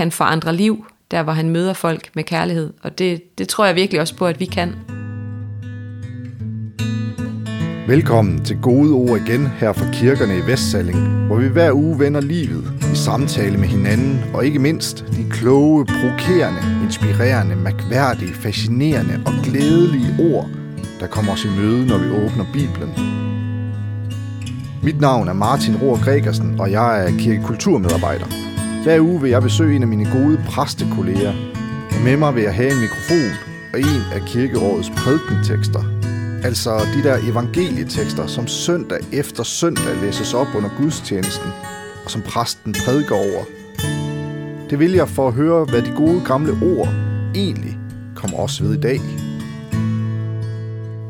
kan forandre liv, der hvor han møder folk med kærlighed. Og det, det tror jeg virkelig også på, at vi kan. Velkommen til Gode Ord igen her fra kirkerne i Vestsalling, hvor vi hver uge vender livet i samtale med hinanden, og ikke mindst de kloge, provokerende, inspirerende, mærkværdige, fascinerende og glædelige ord, der kommer os i møde, når vi åbner Bibelen. Mit navn er Martin Rohr Gregersen, og jeg er kirkekulturmedarbejder. Hver uge vil jeg besøge en af mine gode præstekolleger, og med mig vil jeg have en mikrofon og en af kirkerådets prædikentekster – Altså de der evangelietekster, som søndag efter søndag læses op under gudstjenesten, og som præsten prædiker over. Det vil jeg for at høre, hvad de gode gamle ord egentlig kommer os ved i dag.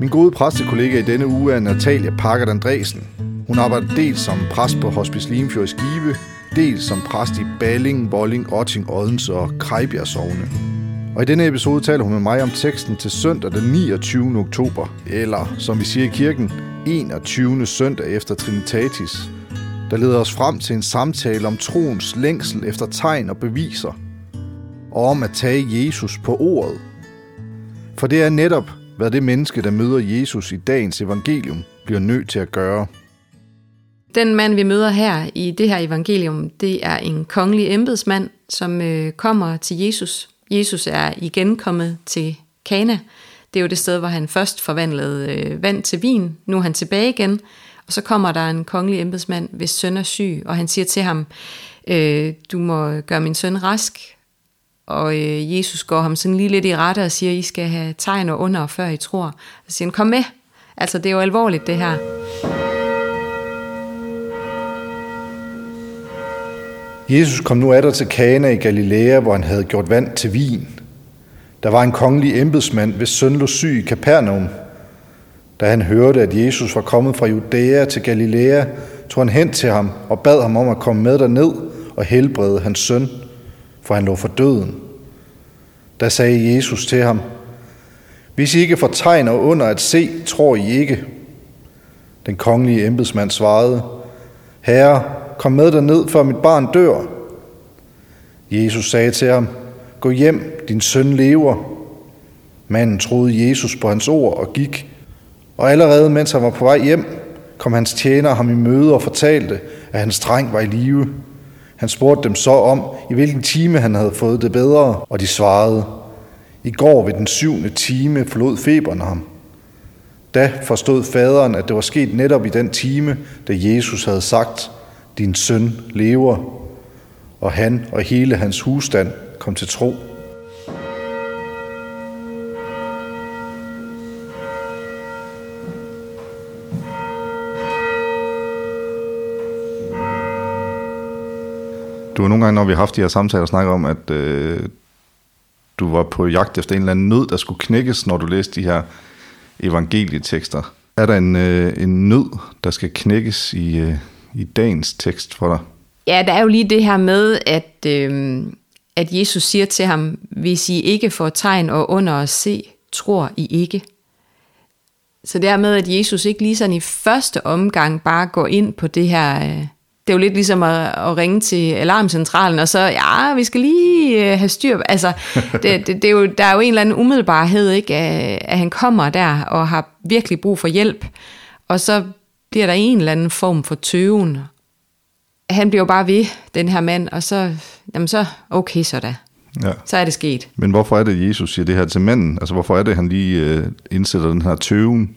Min gode præstekollega i denne uge er Natalia Parkert Andresen. Hun arbejder dels som præst på Hospice Limfjord i Skive, dels som præst i Balling, Volling, Otting, Odense og Krejbjerg Sogne. Og i denne episode taler hun med mig om teksten til søndag den 29. oktober, eller som vi siger i kirken, 21. søndag efter Trinitatis, der leder os frem til en samtale om troens længsel efter tegn og beviser, og om at tage Jesus på ordet. For det er netop, hvad det menneske, der møder Jesus i dagens evangelium, bliver nødt til at gøre. Den mand, vi møder her i det her evangelium, det er en kongelig embedsmand, som øh, kommer til Jesus Jesus er igen kommet til Kana. Det er jo det sted, hvor han først forvandlede øh, vand til vin. Nu er han tilbage igen, og så kommer der en kongelig embedsmand, hvis søn er syg, og han siger til ham, øh, du må gøre min søn rask. Og øh, Jesus går ham sådan lige lidt i rette og siger, I skal have tegn og under, før I tror. Så siger han, kom med. Altså, det er jo alvorligt, det her. Jesus kom nu atter til Kana i Galilea, hvor han havde gjort vand til vin. Der var en kongelig embedsmand, hvis søn lå syg i Capernaum. Da han hørte, at Jesus var kommet fra Judæa til Galilea, tog han hen til ham og bad ham om at komme med derned og helbrede hans søn, for han lå for døden. Da sagde Jesus til ham, Hvis I ikke får tegn og under at se, tror I ikke. Den kongelige embedsmand svarede, Herre, kom med ned, før mit barn dør. Jesus sagde til ham, gå hjem, din søn lever. Manden troede Jesus på hans ord og gik. Og allerede mens han var på vej hjem, kom hans tjener ham i møde og fortalte, at hans dreng var i live. Han spurgte dem så om, i hvilken time han havde fået det bedre, og de svarede, i går ved den syvende time forlod feberen ham. Da forstod faderen, at det var sket netop i den time, da Jesus havde sagt, din søn lever, og han og hele hans husstand kom til tro. Du har nogle gange, når vi har haft de her samtaler, snakket om, at øh, du var på jagt efter en eller anden nød, der skulle knækkes, når du læste de her evangelietekster. Er der en, øh, en nød, der skal knækkes i, øh, i dagens tekst for dig? Ja, der er jo lige det her med, at, øh, at Jesus siger til ham, hvis I ikke får tegn og under at se, tror I ikke. Så det er med, at Jesus ikke lige sådan i første omgang bare går ind på det her... Øh, det er jo lidt ligesom at, at ringe til alarmcentralen, og så, ja, vi skal lige øh, have styr. Altså, det, det, det er jo, der er jo en eller anden umiddelbarhed, ikke, at, at han kommer der og har virkelig brug for hjælp. Og så bliver der en eller anden form for tøven. Han bliver jo bare ved, den her mand, og så, jamen så, okay så da. Ja. Så er det sket. Men hvorfor er det, Jesus siger det her til manden? Altså hvorfor er det, han lige øh, indsætter den her tøven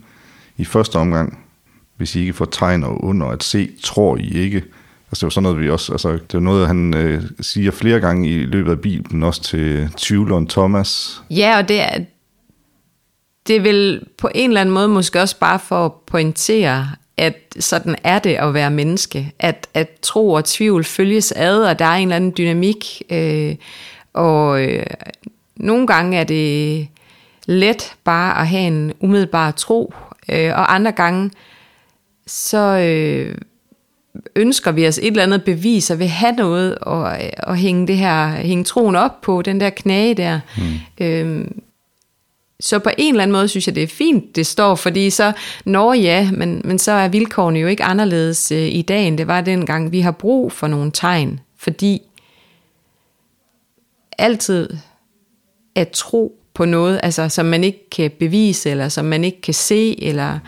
i første omgang? Hvis I ikke får tegn og under at se, tror I ikke. Altså det jo sådan noget, vi også, altså det er noget, han øh, siger flere gange i løbet af Bibelen, også til tvivleren Thomas. Ja, og det er, det vel på en eller anden måde måske også bare for at pointere, at sådan er det at være menneske, at, at tro og tvivl følges ad, og der er en eller anden dynamik, øh, og øh, nogle gange er det let bare at have en umiddelbar tro, øh, og andre gange så øh, ønsker vi os et eller andet bevis, og vil have noget og, og hænge det her, hænge troen op på, den der knage der. Mm. Øh, så på en eller anden måde synes jeg, det er fint, det står, fordi så, når ja, men, men så er vilkårene jo ikke anderledes øh, i dag, end det var dengang. Vi har brug for nogle tegn, fordi altid at tro på noget, altså som man ikke kan bevise, eller som man ikke kan se, eller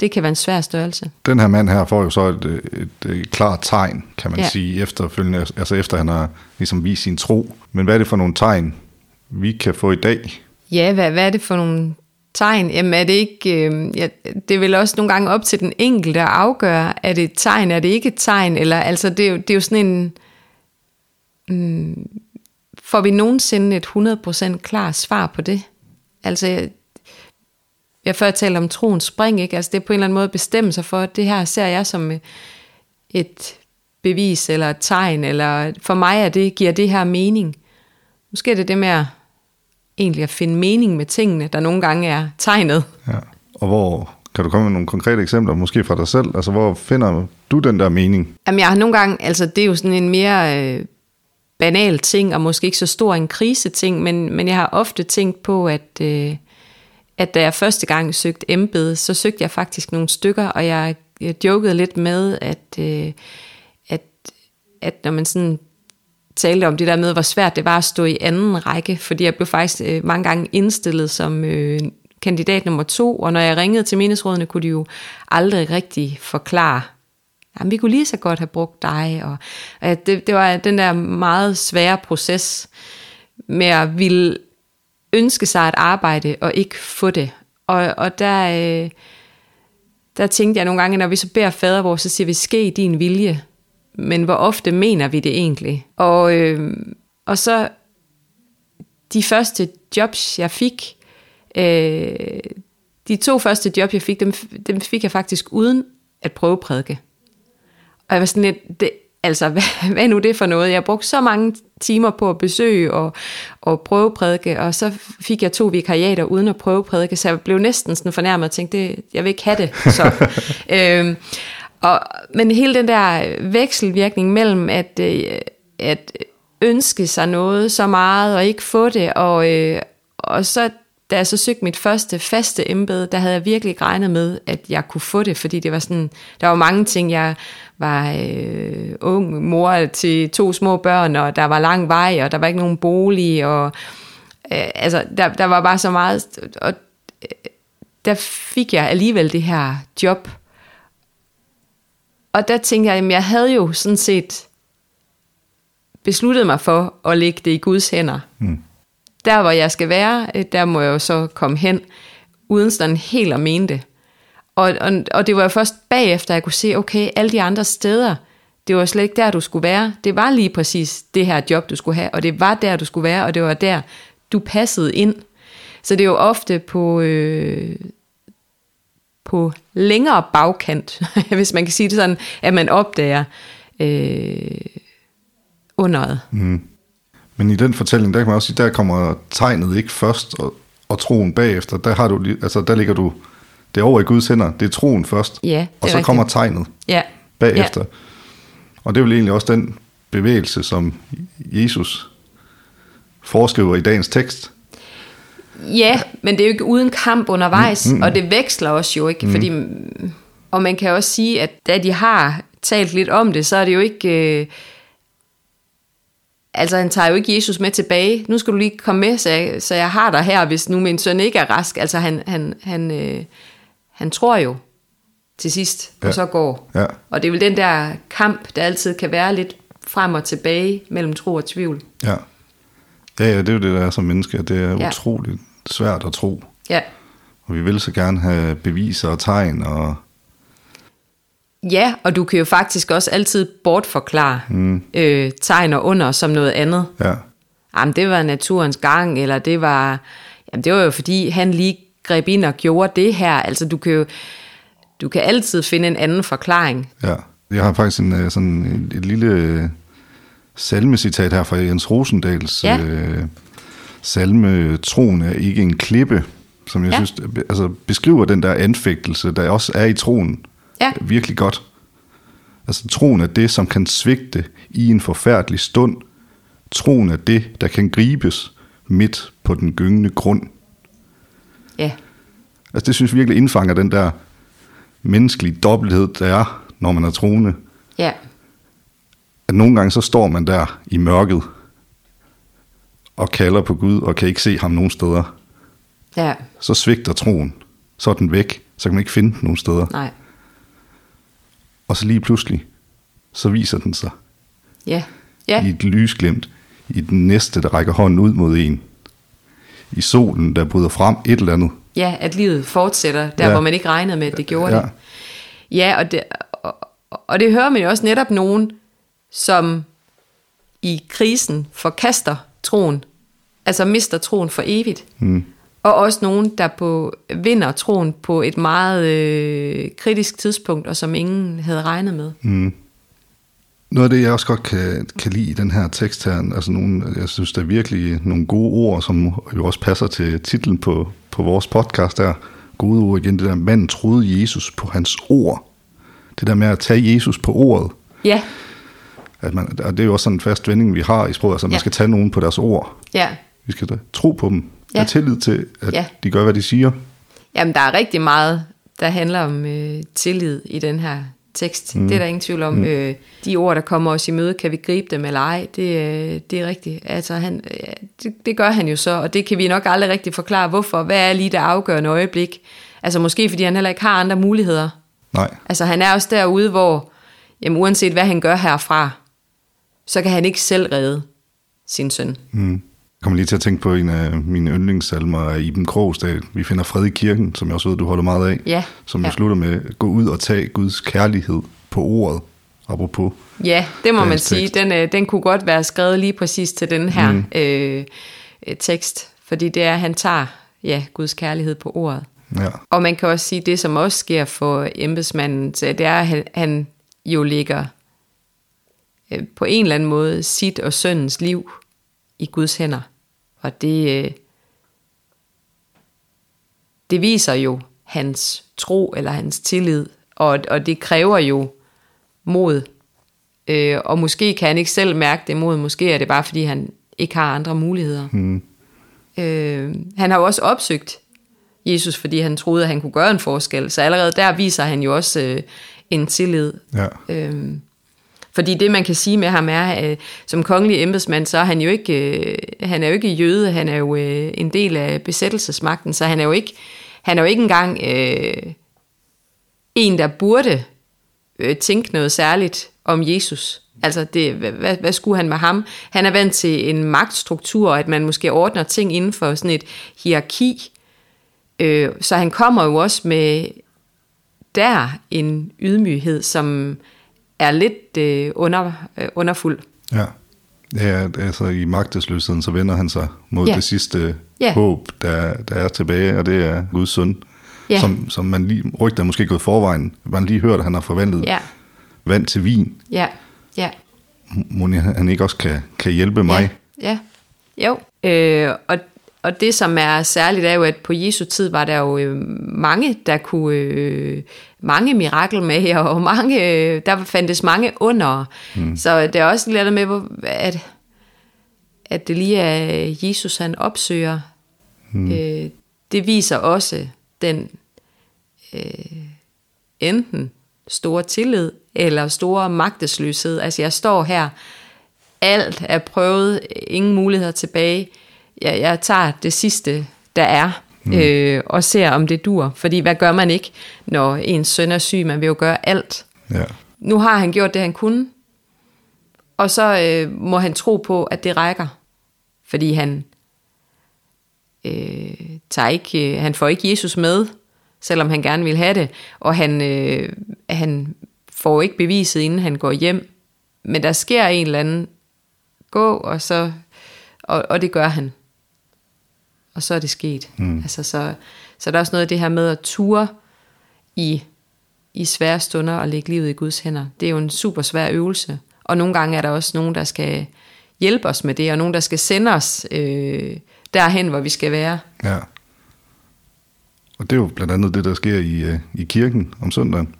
det kan være en svær størrelse. Den her mand her får jo så et, et, et klart tegn, kan man ja. sige, efterfølgende, altså efter han har ligesom vist sin tro. Men hvad er det for nogle tegn, vi kan få i dag? Ja, hvad, hvad er det for nogle tegn? Jamen er det ikke, øh, ja, det er vel også nogle gange op til den enkelte at afgøre, er det et tegn, er det ikke et tegn, eller altså det er jo, det er jo sådan en, mm, får vi nogensinde et 100% klart svar på det? Altså, jeg, jeg før talte om troens spring, ikke? Altså det er på en eller anden måde at bestemme sig for, at det her ser jeg som øh, et bevis eller et tegn, eller for mig er det, giver det her mening. Måske er det det med at egentlig at finde mening med tingene, der nogle gange er tegnet. Ja. Og hvor, kan du komme med nogle konkrete eksempler, måske fra dig selv? Altså, hvor finder du den der mening? Jamen, jeg har nogle gange, altså det er jo sådan en mere øh, banal ting, og måske ikke så stor en kriseting, men, men jeg har ofte tænkt på, at, øh, at da jeg første gang søgte embede, så søgte jeg faktisk nogle stykker, og jeg, jeg jokede lidt med, at, øh, at, at når man sådan talte om det der med, hvor svært det var at stå i anden række, fordi jeg blev faktisk øh, mange gange indstillet som øh, kandidat nummer to, og når jeg ringede til menighedsrådene, kunne de jo aldrig rigtig forklare, jamen vi kunne lige så godt have brugt dig, og at det, det var den der meget svære proces med at ville ønske sig at arbejde og ikke få det. Og, og der, øh, der tænkte jeg nogle gange, når vi så beder fader vores, så siger vi, ske din vilje men hvor ofte mener vi det egentlig? Og, øh, og så de første jobs, jeg fik, øh, de to første jobs, jeg fik, dem, dem fik jeg faktisk uden at prøve prædike. Og jeg var sådan lidt, det, altså, hvad, hvad nu det for noget? Jeg har brugt så mange timer på at besøge og, og prøve prædike, og så fik jeg to vikariater uden at prøve prædike, så jeg blev næsten sådan fornærmet og tænkte, det, jeg vil ikke have det. Så, øh, og, men hele den der øh, vekselvirkning mellem at, øh, at ønske sig noget så meget og ikke få det, og, øh, og så da jeg så søgte mit første faste embede, der havde jeg virkelig regnet med, at jeg kunne få det, fordi det var sådan, der var mange ting, jeg var øh, ung mor til to små børn, og der var lang vej, og der var ikke nogen bolig, og øh, altså, der, der var bare så meget, og øh, der fik jeg alligevel det her job, og der tænkte jeg, at jeg havde jo sådan set besluttet mig for at lægge det i Guds hænder. Mm. Der, hvor jeg skal være, øh, der må jeg jo så komme hen, uden sådan helt at mene det. Og, og, og det var jo først bagefter, jeg kunne se, okay, alle de andre steder, det var slet ikke der, du skulle være. Det var lige præcis det her job, du skulle have, og det var der, du skulle være, og det var der, du passede ind. Så det er jo ofte på øh, på længere bagkant, hvis man kan sige det sådan, at man opdager øh, underet. Mm. Men i den fortælling, der kan man også sige, der kommer tegnet ikke først, og, og troen bagefter. Der, har du, altså, der ligger du det er over i Guds hænder. Det er troen først, ja, og så rigtigt. kommer tegnet ja. bagefter. Ja. Og det er vel egentlig også den bevægelse, som Jesus foreskriver i dagens tekst. Ja, men det er jo ikke uden kamp undervejs, mm, mm, og det veksler også jo ikke, mm. fordi, og man kan også sige, at da de har talt lidt om det, så er det jo ikke, øh, altså han tager jo ikke Jesus med tilbage, nu skal du lige komme med, så jeg, så jeg har dig her, hvis nu min søn ikke er rask, altså han, han, han, øh, han tror jo til sidst, og ja. så går. Ja. Og det er vel den der kamp, der altid kan være lidt frem og tilbage mellem tro og tvivl. Ja. Ja, ja, det er jo det, der er som menneske. Det er ja. utroligt svært at tro. Ja. Og vi vil så gerne have beviser og tegn. Og... Ja, og du kan jo faktisk også altid bortforklare mm. øh, tegn og under som noget andet. Ja. Jamen, det var naturens gang, eller det var, jamen, det var jo fordi, han lige greb ind og gjorde det her. Altså, du kan jo du kan altid finde en anden forklaring. Ja, jeg har faktisk en, øh, sådan en, et lille salmecitat her fra Jens Rosendals ja. øh, salme Troen er ikke en klippe, som jeg ja. synes altså, beskriver den der anfægtelse, der også er i troen ja. virkelig godt. Altså troen er det, som kan svigte i en forfærdelig stund. Troen er det, der kan gribes midt på den gyngende grund. Ja. Altså det synes jeg virkelig indfanger den der menneskelige dobbelthed, der er, når man er troende. Ja at nogle gange så står man der i mørket, og kalder på Gud og kan ikke se ham nogen steder, Ja, så svigter troen. Så er den væk. Så kan man ikke finde den nogen steder. nej. Og så lige pludselig, så viser den sig Ja, ja. i et lysglimt, i den næste, der rækker hånden ud mod en. I solen, der bryder frem et eller andet. ja, at livet fortsætter, der ja. hvor man ikke regnede med, at det gjorde Ja. det. Ja, og det, og, og det hører man jo også netop nogen, som i krisen forkaster troen, altså mister troen for evigt. Mm. Og også nogen, der på, vinder troen på et meget øh, kritisk tidspunkt, og som ingen havde regnet med. Noget af det, jeg også godt kan, kan lide i den her tekst her, altså nogle, jeg synes, der er virkelig nogle gode ord, som jo også passer til titlen på, på vores podcast der. Gode ord igen, det der, manden troede Jesus på hans ord. Det der med at tage Jesus på ordet. Ja, At man, og det er jo også sådan en fast vending, vi har i sproget, altså man Ja. skal tage nogen på deres ord. ja. Vi skal tro på dem. Ja. Have tillid til, at Ja. de gør, hvad de siger. Jamen, der er rigtig meget, der handler om øh, tillid i den her tekst. Mm. Det er der ingen tvivl om. Mm. Øh, de ord, der kommer os i møde, kan vi gribe dem eller ej? Det, øh, det er rigtigt. Altså, han, øh, det, det gør han jo så, og det kan vi nok aldrig rigtig forklare, hvorfor. Hvad er lige det afgørende øjeblik? Altså, måske fordi han heller ikke har andre muligheder. Nej, Altså, han er også derude, hvor, jamen, uanset hvad han gør herfra, så kan han ikke selv redde sin søn. Jeg kommer lige til at tænke på en af mine yndlingssalmer af Iben Krogsdal. Vi finder fred i kirken, som jeg også ved, du holder meget af. Ja, Som ja. slutter med, gå ud og tag Guds kærlighed på ordet. Apropos. Ja, det må man sige. Den, øh, den kunne godt være skrevet lige præcis til den her mm. øh, øh, tekst, fordi det er, at han tager ja, Guds kærlighed på ordet. Ja, Og man kan også sige, det som også sker for embedsmanden, det er, at han, han jo ligger øh, på en eller anden måde sit og søndens liv i Guds hænder. Og det, øh, det viser jo hans tro eller hans tillid, og, og det kræver jo mod. Øh, og måske kan han ikke selv mærke det mod, måske er det bare fordi han ikke har andre muligheder. Mm. Øh, han har jo også opsøgt Jesus, fordi han troede, at han kunne gøre en forskel. Så allerede der viser han jo også øh, en tillid. ja. Øhm, fordi det, man kan sige med ham er, øh, som kongelig embedsmand, så er han jo ikke, øh, han er jo ikke jøde, han er jo øh, en del af besættelsesmagten, så han er jo ikke, han er jo ikke engang øh, en, der burde øh, tænke noget særligt om Jesus. Altså, det, hvad, hvad, skulle han med ham? Han er vant til en magtstruktur, at man måske ordner ting inden for sådan et hierarki. Øh, så han kommer jo også med der en ydmyghed, som er lidt øh, under, øh, underfuld. ja. Ja, altså i magtesløsheden, så vender han sig mod Ja. det sidste Ja. håb, der, der er tilbage, og det er Guds søn. Ja. Som, som man lige, rygter er måske gået forvejen. Man lige hørt, at han har forvandlet Ja, vand til vin. ja, ja. Må han ikke også kan, kan hjælpe mig? Ja, ja. jo. Øh, og, og det, som er særligt, er jo, at på Jesu tid var der jo øh, mange, der kunne... Øh, mange mirakelmager, og mange, øh, der fandtes mange under. Mm. Så det er også lidt med, at, at det lige er Jesus, han opsøger. Mm. Øh, det viser også den øh, enten store tillid eller store magtesløshed. Altså jeg står her, alt er prøvet, ingen muligheder tilbage. Jeg, jeg tager det sidste, der er, mm. øh, og ser om det dur. Fordi hvad gør man ikke, når ens søn er syg? Man vil jo gøre alt. Ja. Nu har han gjort det, han kunne. Og så øh, må han tro på, at det rækker. Fordi han øh, tager ikke, øh, han får ikke Jesus med, selvom han gerne vil have det. Og han, øh, han får ikke beviset, inden han går hjem. Men der sker en eller anden gå, og så og, og det gør han. Og så er det sket. Mm. Altså, så, så der er også noget af det her med at ture i, i svære stunder og lægge livet i Guds hænder. Det er jo en super svær øvelse. Og nogle gange er der også nogen, der skal hjælpe os med det, og nogen, der skal sende os øh, derhen, hvor vi skal være. Ja. Og det er jo blandt andet det, der sker i, øh, i kirken om søndagen.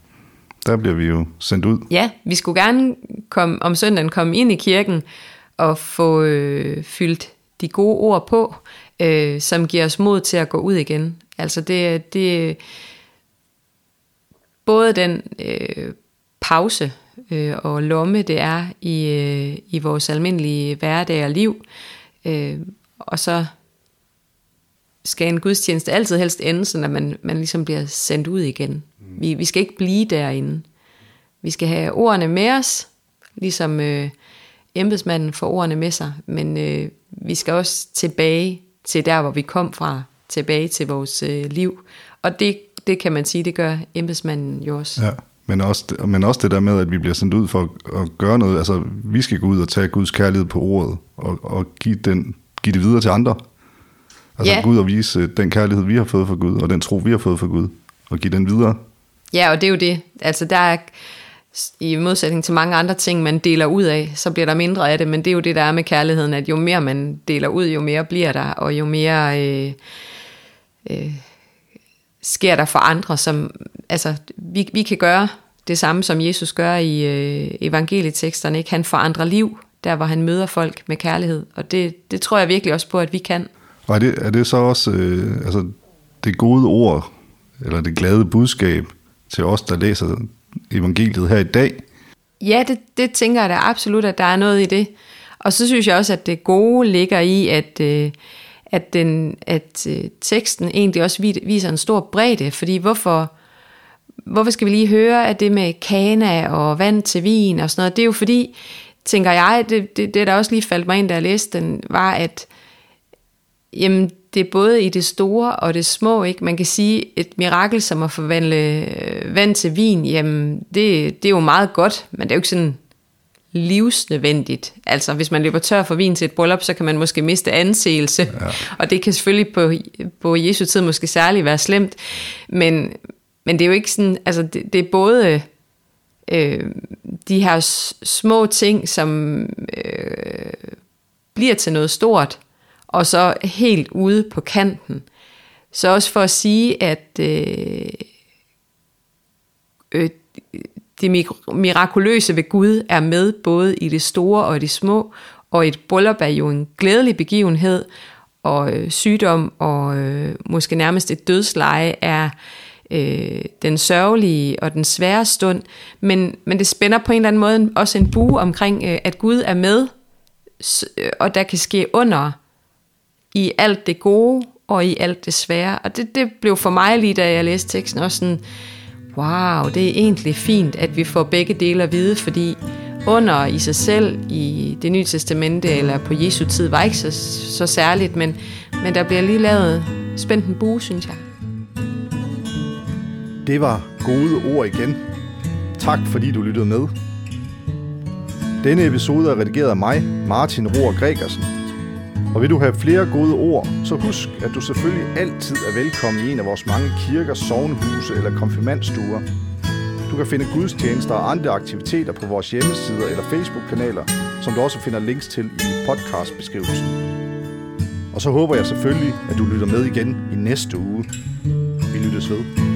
Der bliver vi jo sendt ud. Ja, vi skulle gerne komme, om søndagen komme ind i kirken og få øh, fyldt de gode ord på, øh, som giver os mod til at gå ud igen. Altså det, det både den øh, pause øh, og lomme, det er i, øh, i vores almindelige hverdag og liv, øh, og så skal en gudstjeneste altid helst ende, så man, man ligesom bliver sendt ud igen. Vi, vi skal ikke blive derinde. Vi skal have ordene med os, ligesom øh, embedsmanden får ordene med sig, men øh, vi skal også tilbage til der, hvor vi kom fra, tilbage til vores øh, liv. Og det, det kan man sige, det gør embedsmanden jo også. Ja, men også, men også det der med, at vi bliver sendt ud for at, at gøre noget. Altså, vi skal gå ud og tage Guds kærlighed på ordet, og, og give, den, give det videre til andre. Altså Ja. Gud og vise øh, den kærlighed, vi har fået fra Gud, og den tro, vi har fået fra Gud, og give den videre. Ja, og det er jo det. Altså der er, i modsætning til mange andre ting, man deler ud af, så bliver der mindre af det, men det er jo det, der er med kærligheden, at jo mere man deler ud, jo mere bliver der, og jo mere øh, øh, sker der for andre, som, altså vi, vi kan gøre det samme, som Jesus gør i øh, evangelieteksterne, ikke? Han forandrer liv, der hvor han møder folk med kærlighed, og det, det tror jeg virkelig også på, at vi kan. Og er det, er det så også øh, altså, det gode ord, eller det glade budskab til os, der læser evangeliet her i dag? Ja, det, det tænker jeg da absolut, at der er noget i det. Og så synes jeg også, at det gode ligger i, at, øh, at, den, at øh, teksten egentlig også viser en stor bredde, fordi hvorfor, hvorfor skal vi lige høre, at det med kana og vand til vin og sådan noget, det er jo fordi, tænker jeg, det, det, det der også lige faldt mig ind, da jeg læste den, var, at Jamen, det er både i det store og det små, ikke? Man kan sige, et mirakel som at forvandle øh, vand til vin, jamen, det, det er jo meget godt, men det er jo ikke sådan livsnødvendigt. Altså, hvis man løber tør for vin til et bryllup, så kan man måske miste anseelse, ja. og det kan selvfølgelig på, på Jesu tid måske særligt være slemt, men, men det er jo ikke sådan, altså, det, det er både øh, de her små ting, som øh, bliver til noget stort, og så helt ude på kanten. Så også for at sige, at øh, øh, det mirakuløse ved Gud er med både i det store og det små, og et bryllup er jo en glædelig begivenhed, og øh, sygdom og øh, måske nærmest et dødsleje er øh, den sørgelige og den svære stund, men, men det spænder på en eller anden måde også en bue omkring, øh, at Gud er med, s- øh, og der kan ske under i alt det gode og i alt det svære. Og det, det blev for mig lige, da jeg læste teksten, også sådan, wow, det er egentlig fint, at vi får begge dele at vide, fordi under i sig selv i det nye testamente eller på Jesu tid var ikke så, så særligt, men, men der bliver lige lavet spændt en bue, synes jeg. Det var gode ord igen. Tak fordi du lyttede med. Denne episode er redigeret af mig, Martin Rohr Gregersen. Og vil du have flere gode ord, så husk, at du selvfølgelig altid er velkommen i en af vores mange kirker, sovnhuse eller konfirmandstuer. Du kan finde gudstjenester og andre aktiviteter på vores hjemmesider eller Facebook-kanaler, som du også finder links til i podcastbeskrivelsen. Og så håber jeg selvfølgelig, at du lytter med igen i næste uge. Vi lyttes ved.